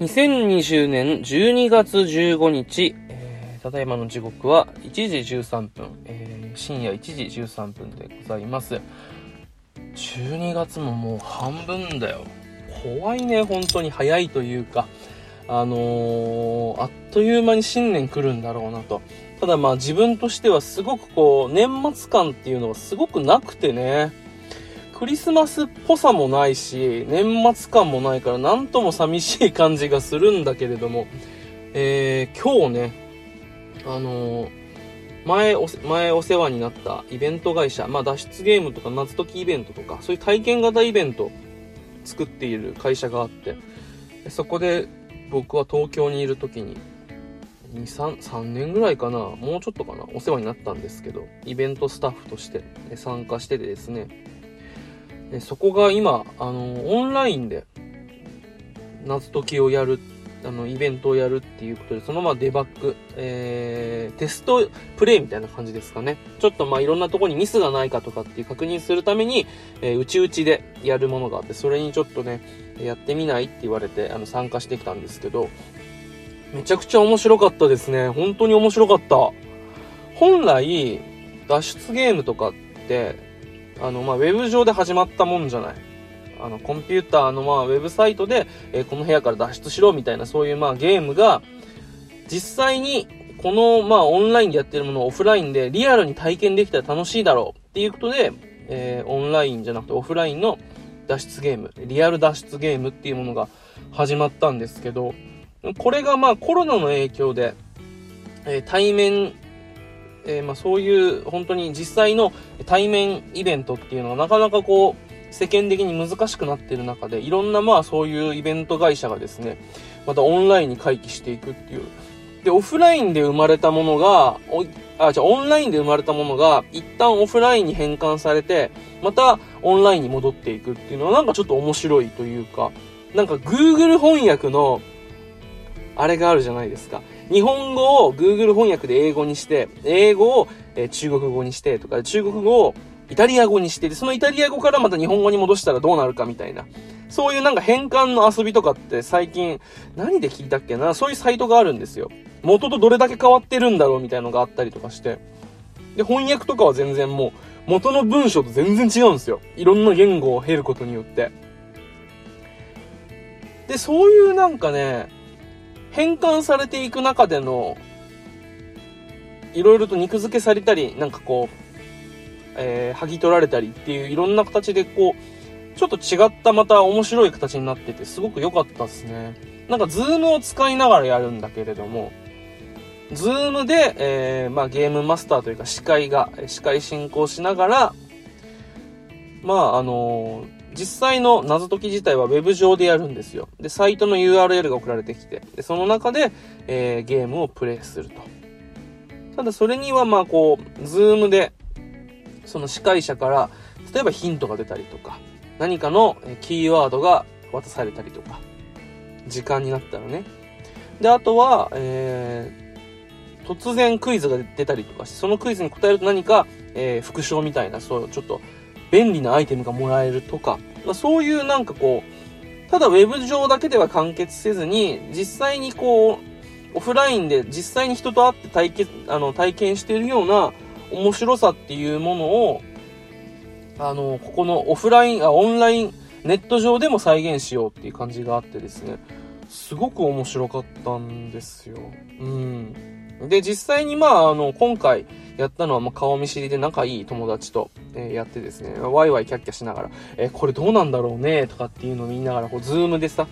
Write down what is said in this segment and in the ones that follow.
2020年12月15日、えーただいまの時刻は1時13分、えー深夜1時13分でございます。12月ももう半分だよ。怖いね、本当に早いというか、あのーあっという間に新年来るんだろうなと。ただまあ自分としてはすごくこう、年末感っていうのがすごくなくてね、クリスマスっぽさもないし、年末感もないから、なんとも寂しい感じがするんだけれども、えー、今日ね、あのー前お、前お世話になったイベント会社、まあ脱出ゲームとか夏時イベントとか、そういう体験型イベント作っている会社があって、そこで僕は東京にいる時に、2、3、3年ぐらいかな、もうちょっとかな、お世話になったんですけど、イベントスタッフとして参加しててですね、でそこが今、あの、オンラインで、謎解きをやる、あの、イベントをやるっていうことで、そのままデバッグ、えー、テストプレイみたいな感じですかね。ちょっとまあいろんなとこにミスがないかとかっていう確認するために、えー、うちうちでやるものがあって、それにちょっとね、やってみないって言われて、あの、参加してきたんですけど、めちゃくちゃ面白かったですね。本当に面白かった。本来、脱出ゲームとかって、あの、まあ、ウェブ上で始まったもんじゃない。あの、コンピューターの、まあ、ウェブサイトで、えーこの部屋から脱出しろみたいな、そういう、まあ、ゲームが、実際に、この、まあ、オンラインでやってるものをオフラインでリアルに体験できたら楽しいだろうっていうことで、えーオンラインじゃなくてオフラインの脱出ゲーム、リアル脱出ゲームっていうものが始まったんですけど、これがまあコロナの影響で、えー対面、えーまあそういう本当に実際の対面イベントっていうのがなかなかこう世間的に難しくなってる中でいろんなまあそういうイベント会社がですねまたオンラインに回帰していくっていうでオフラインで生まれたものがおあじゃオンラインで生まれたものが一旦オフラインに変換されてまたオンラインに戻っていくっていうのはなんかちょっと面白いというかなんか Google 翻訳のあれがあるじゃないですか。日本語を Google 翻訳で英語にして、英語を、中国語にしてとか、中国語をイタリア語にして、でそのイタリア語からまた日本語に戻したらどうなるかみたいな。そういうなんか変換の遊びとかって最近、何で聞いたっけな？そういうサイトがあるんですよ。元とどれだけ変わってるんだろうみたいのがあったりとかして。で、翻訳とかは全然もう、元の文章と全然違うんですよ。いろんな言語を経ることによって。で、そういうなんかね、変換されていく中での、いろいろと肉付けされたり、なんかこう、えー、剥ぎ取られたりっていういろんな形でこう、ちょっと違ったまた面白い形になってて、すごく良かったですね。なんか、 Zoom を使いながらやるんだけれども、 Zoom で、えー、まあゲームマスターというか司会が、司会進行しながら、まああのー実際の謎解き自体はウェブ上でやるんですよ。で、サイトの URL が送られてきて、で、その中で、えーゲームをプレイすると。ただそれにはまあこう、 Zoom で、その司会者から、例えばヒントが出たりとか、何かのキーワードが渡されたりとか、時間になったらね。で、あとは、えー突然クイズが出たりとか、そのクイズに答えると何か、えー副賞みたいな、そう、ちょっと、便利なアイテムがもらえるとか、まあ、そういうなんかこう、ただウェブ上だけでは完結せずに、実際にこう、オフラインで実際に人と会って体験、あの、体験しているような面白さっていうものを、あの、ここのオフライン、あ、オンライン、ネット上でも再現しようっていう感じがあってですね、すごく面白かったんですよ。うん。で、実際にまあ、あの、今回やったのは、まあ、顔見知りで仲いい友達と、えーやってですね、ワイワイキャッキャしながら、えーこれどうなんだろうね、とかっていうのを見ながら、こう、 Zoom でさ、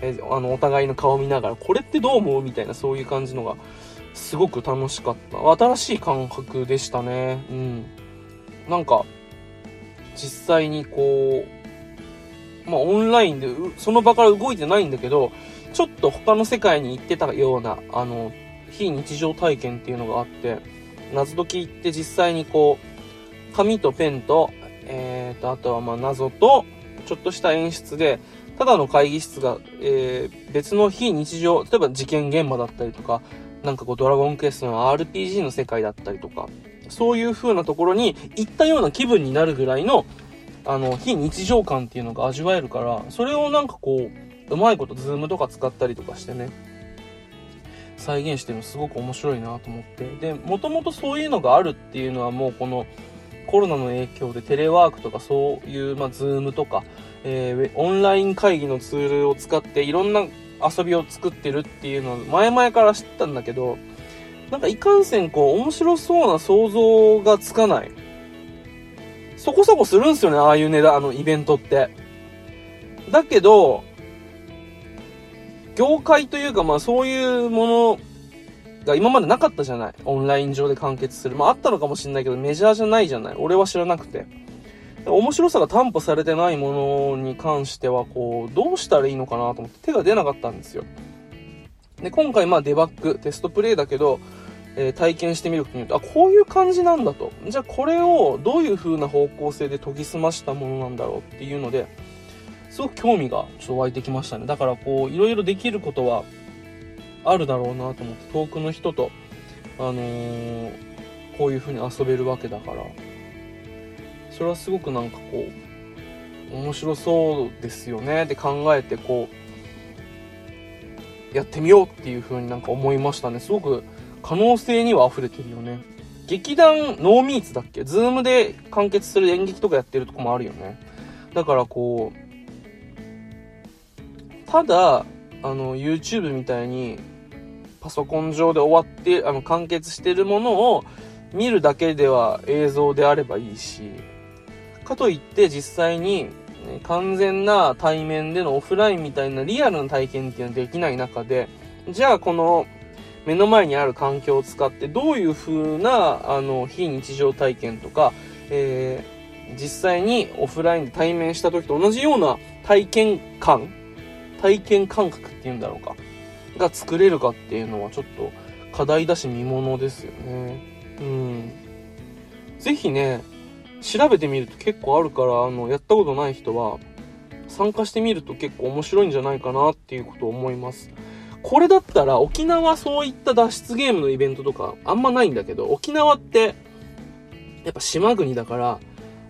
えーあの、お互いの顔見ながら、これってどう思うみたいな、そういう感じのが、すごく楽しかった。新しい感覚でしたね。うん。なんか、実際にこう、まあ、オンラインで、その場から動いてないんだけど、ちょっと他の世界に行ってたような、あの、非日常体験っていうのがあって、謎解き行って実際にこう、紙とペンと、えーと、あとはまあ謎と、ちょっとした演出で、ただの会議室が、えー、別の非日常、例えば事件現場だったりとか、なんかこうドラゴンクエストの RPG の世界だったりとか、そういう風なところに行ったような気分になるぐらいの、あの、非日常感っていうのが味わえるから、それをなんかこう、うまいことズームとか使ったりとかしてね、再現してるのすごく面白いなと思って。で、もともとそういうのがあるっていうのはもうこのコロナの影響でテレワークとかそういう、まあ、 Zoom とか、えー、オンライン会議のツールを使っていろんな遊びを作ってるっていうのは前々から知ったんだけど、なんかいかんせんこう面白そうな想像がつかない。そこそこするんすよね、ああいう値段、あのイベントって。だけど、業界というかまあそういうものが今までなかったじゃない。オンライン上で完結する。まああったのかもしんないけどメジャーじゃないじゃない。俺は知らなくて。面白さが担保されてないものに関しては、こう、どうしたらいいのかなと思って手が出なかったんですよ。で、今回まあデバッグ、テストプレイだけど、えー、体験してみることによって、あ、こういう感じなんだと。じゃあこれをどういう風な方向性で研ぎ澄ましたものなんだろうっていうので、すごく興味がちょっと湧いてきましたね。だからこう、いろいろできることはあるだろうなと思って、遠くの人と、あのー、こういう風に遊べるわけだから、それはすごくなんかこう、面白そうですよねって考えてこう、やってみようっていう風になんか思いましたね。すごく可能性には溢れてるよね。劇団ノーミーツだっけ？ Zoom で完結する演劇とかやってるとこもあるよね。だからこう、ただ、あの、YouTube みたいに、パソコン上で終わって、あの、完結してるものを見るだけでは映像であればいいし、かといって実際に、完全な対面でのオフラインみたいなリアルな体験っていうのはできない中で、じゃあこの目の前にある環境を使ってどういう風なあの非日常体験とか、えー、実際にオフラインで対面した時と同じような体験感体験感覚っていうんだろうかが作れるかっていうのはちょっと課題だし見ものですよね。うん。ぜひね、調べてみると結構あるから、あの、やったことない人は、参加してみると結構面白いんじゃないかなっていうことを思います。これだったら沖縄そういった脱出ゲームのイベントとかあんまないんだけど、沖縄って、やっぱ島国だから、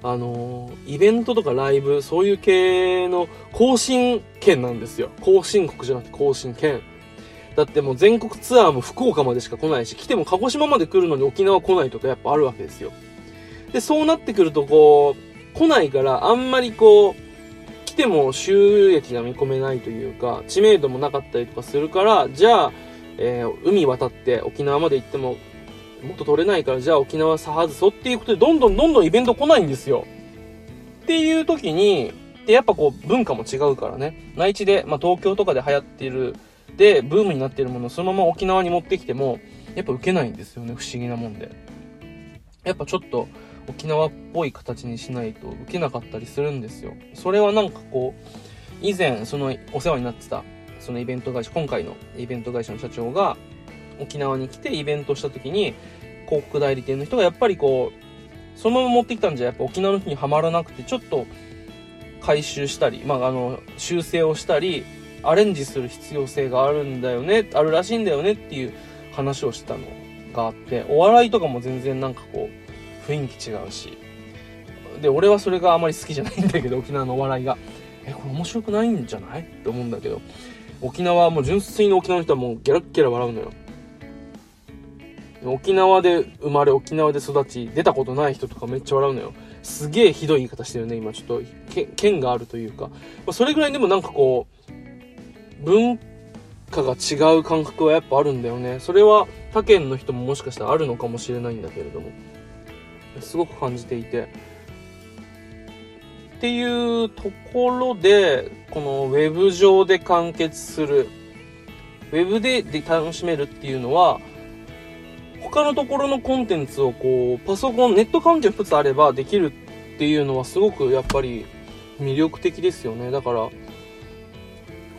あの、イベントとかライブ、そういう系の更新県なんですよ。更新国じゃなくて更新県。だってもう全国ツアーも福岡までしか来ないし、来ても鹿児島まで来るのに沖縄来ないとかやっぱあるわけですよ。で、そうなってくると、こう、来ないから、あんまりこう、来ても収益が見込めないというか、知名度もなかったりとかするから、じゃあ、えー、海渡って沖縄まで行っても、もっと取れないから、じゃあ沖縄さ外そっていうことで、どんどんどんどんイベント来ないんですよ。っていう時に、で、やっぱこう、文化も違うからね。内地で、まあ東京とかで流行っている、で、ブームになってるものをそのまま沖縄に持ってきても、やっぱ受けないんですよね、不思議なもんで。やっぱちょっと、沖縄っぽい形にしないと受けなかったりするんですよ。それはなんかこう、以前そのお世話になってた、そのイベント会社、今回のイベント会社の社長が沖縄に来てイベントした時に、広告代理店の人がやっぱりこう、そのまま持ってきたんじゃやっぱ沖縄の人にはまらなくて、ちょっと回収したり、まああの、修正をしたり、アレンジする必要性があるんだよね、あるらしいんだよねっていう話をしてたのがあって、お笑いとかも全然なんかこう、雰囲気違うし。で、俺はそれがあまり好きじゃないんだけど、沖縄のお笑いが。え、これ面白くないんじゃない？って思うんだけど、沖縄もう純粋に沖縄の人はもうギャラッギャラ笑うのよ。沖縄で生まれ、沖縄で育ち、出たことない人とかめっちゃ笑うのよ。すげえひどい言い方してるね、今。ちょっと、剣があるというか。まあ、それぐらいでもなんかこう、文化が違う感覚はやっぱあるんだよね。それは他県の人ももしかしたらあるのかもしれないんだけれども。すごく感じていて。っていうところで、このウェブ上で完結する、ウェブでで楽しめるっていうのは、他のところのコンテンツをこう、パソコン、ネット環境一つあればできるっていうのはすごくやっぱり魅力的ですよね。だから、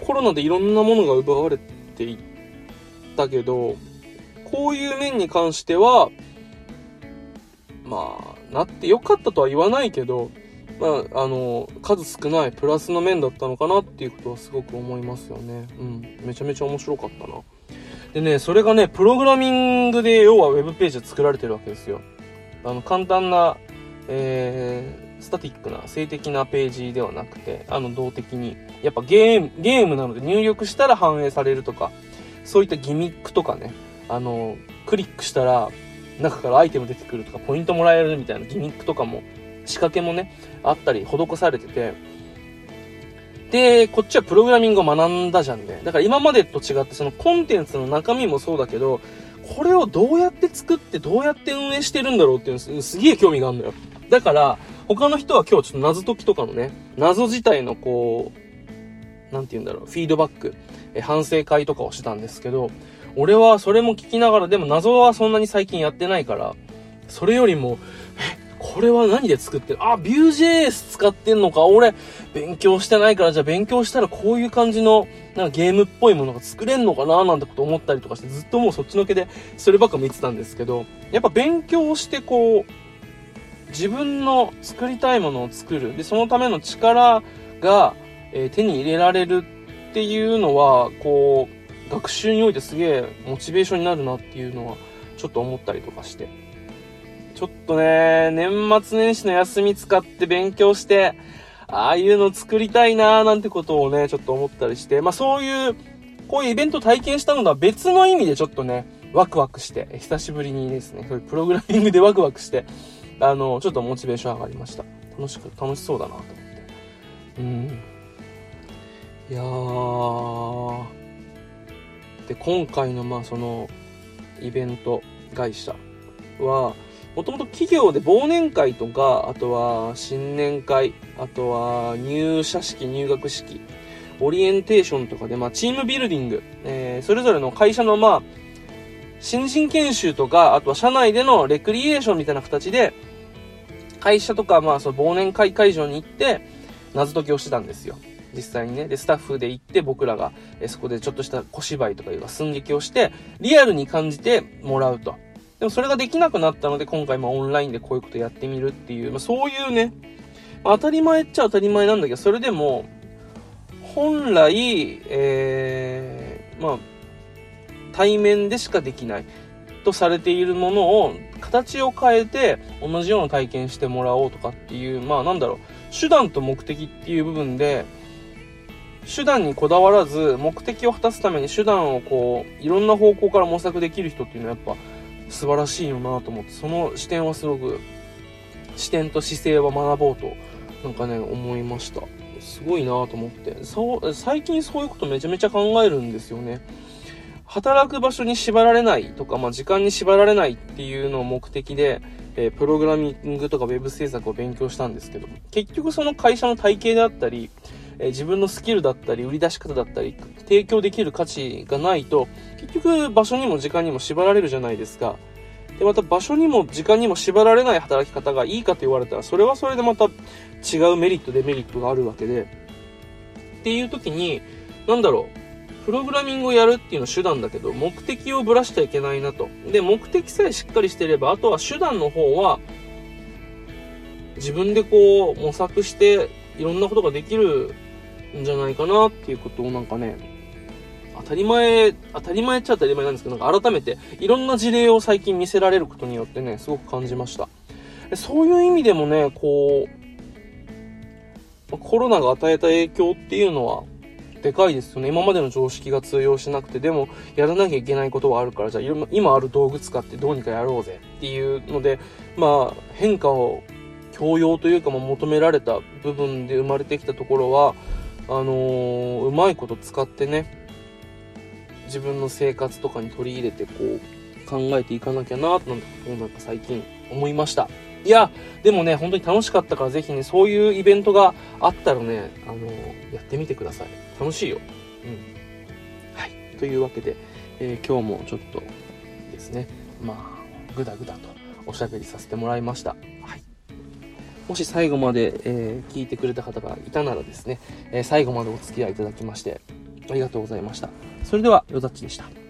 コロナでいろんなものが奪われていったけど、こういう面に関しては、まあ、なってよかったとは言わないけど、まあ、あの、数少ないプラスの面だったのかなっていうことはすごく思いますよね。うん。めちゃめちゃ面白かったな。でね、それがね、プログラミングで要はウェブページで作られてるわけですよ。あの、簡単な、えー、スタティックな、静的なページではなくて、あの、動的に。やっぱゲーム、ゲームなので入力したら反映されるとか、そういったギミックとかね、あの、クリックしたら、中からアイテム出てくるとか、ポイントもらえるみたいなギミックとかも仕掛けもね、あったり、施されてて、で、こっちはプログラミングを学んだじゃんね。だから今までと違って、そのコンテンツの中身もそうだけど、これをどうやって作ってどうやって運営してるんだろうっていうのすげえ興味があるんだよ。だから、他の人は今日ちょっと謎解きとかのね、謎自体のこう、なんて言うんだろう、フィードバック、え反省会とかをしてたんですけど、俺はそれも聞きながら、でも謎はそんなに最近やってないから、それよりも、え、これは何で作ってるあ、Vue.js 使ってんのか？俺、勉強してないから、じゃあ勉強したらこういう感じの、なんかゲームっぽいものが作れんのかな？なんてこと思ったりとかして、ずっともうそっちのけで、そればっか見てたんですけど、やっぱ勉強してこう、自分の作りたいものを作る。で、そのための力が、えー、手に入れられるっていうのは、こう、学習においてすげえモチベーションになるなっていうのは、ちょっと思ったりとかして。ちょっとね、年末年始の休み使って勉強して、ああいうの作りたいなーなんてことをね、ちょっと思ったりして、まあそういう、こういうイベント体験したのとは別の意味でちょっとね、ワクワクして、久しぶりにですね、そういうプログラミングでワクワクして、あの、ちょっとモチベーション上がりました。楽しく、楽しそうだなと思って。うん。いや。で、今回のまあその、イベント会社は、もともと企業で忘年会とか、あとは新年会、あとは入社式、入学式、オリエンテーションとかで、まあ、チームビルディング、えー、それぞれの会社の、まあ、新人研修とか、あとは社内でのレクリエーションみたいな形で、会社とか、まあ、その忘年会会場に行って、謎解きをしてたんですよ。実際にね。で、スタッフで行って僕らが、えそこでちょっとした小芝居とかいうか寸劇をして、リアルに感じてもらうと。でもそれができなくなったので、今回まオンラインでこういうことやってみるっていう、まあ、そういうね、まあ、当たり前っちゃ当たり前なんだけど、それでも、本来、えー、まあ、対面でしかできないとされているものを形を変えて同じような体験してもらおうとかっていう、まあなんだろう、手段と目的っていう部分で、手段にこだわらず目的を果たすために手段をこう、いろんな方向から模索できる人っていうのはやっぱ素晴らしいよなと思って、その視点はすごく、視点と姿勢は学ぼうと、なんかね、思いました。すごいなと思って。そう、最近そういうことめちゃめちゃ考えるんですよね。働く場所に縛られないとか、まあ、時間に縛られないっていうのを目的で、えー、プログラミングとか web 制作を勉強したんですけど、結局その会社の体系であったり、え、自分のスキルだったり、売り出し方だったり、提供できる価値がないと、結局場所にも時間にも縛られるじゃないですか。で、また場所にも時間にも縛られない働き方がいいかと言われたら、それはそれでまた違うメリット、デメリットがあるわけで、っていう時に、なんだろう、プログラミングをやるっていうのは手段だけど、目的をぶらしちゃいけないなと。で、目的さえしっかりしてれば、あとは手段の方は、自分でこう、模索して、いろんなことができるじゃないかなっていうことをなんかね、当たり前、当たり前っちゃ当たり前なんですけど、なんか改めていろんな事例を最近見せられることによってね、すごく感じました。そういう意味でもね、こう、コロナが与えた影響っていうのは、でかいですよね。今までの常識が通用しなくて、でも、やらなきゃいけないことはあるから、じゃあ、今ある道具使ってどうにかやろうぜっていうので、まあ、変化を強要というか、ま求められた部分で生まれてきたところは、あのー、うまいこと使ってね、自分の生活とかに取り入れて、こう、考えていかなきゃな、なんてことをなんか最近思いました。いや、でもね、本当に楽しかったからぜひね、そういうイベントがあったらね、あのー、やってみてください。楽しいよ。うん。はい。というわけで、えー、今日もちょっとですね、まあ、ぐだぐだとおしゃべりさせてもらいました。はい。もし最後まで、えー、聞いてくれた方がいたならですね、えー、最後までお付き合いいただきまして、ありがとうございました。それでは、よざっちでした。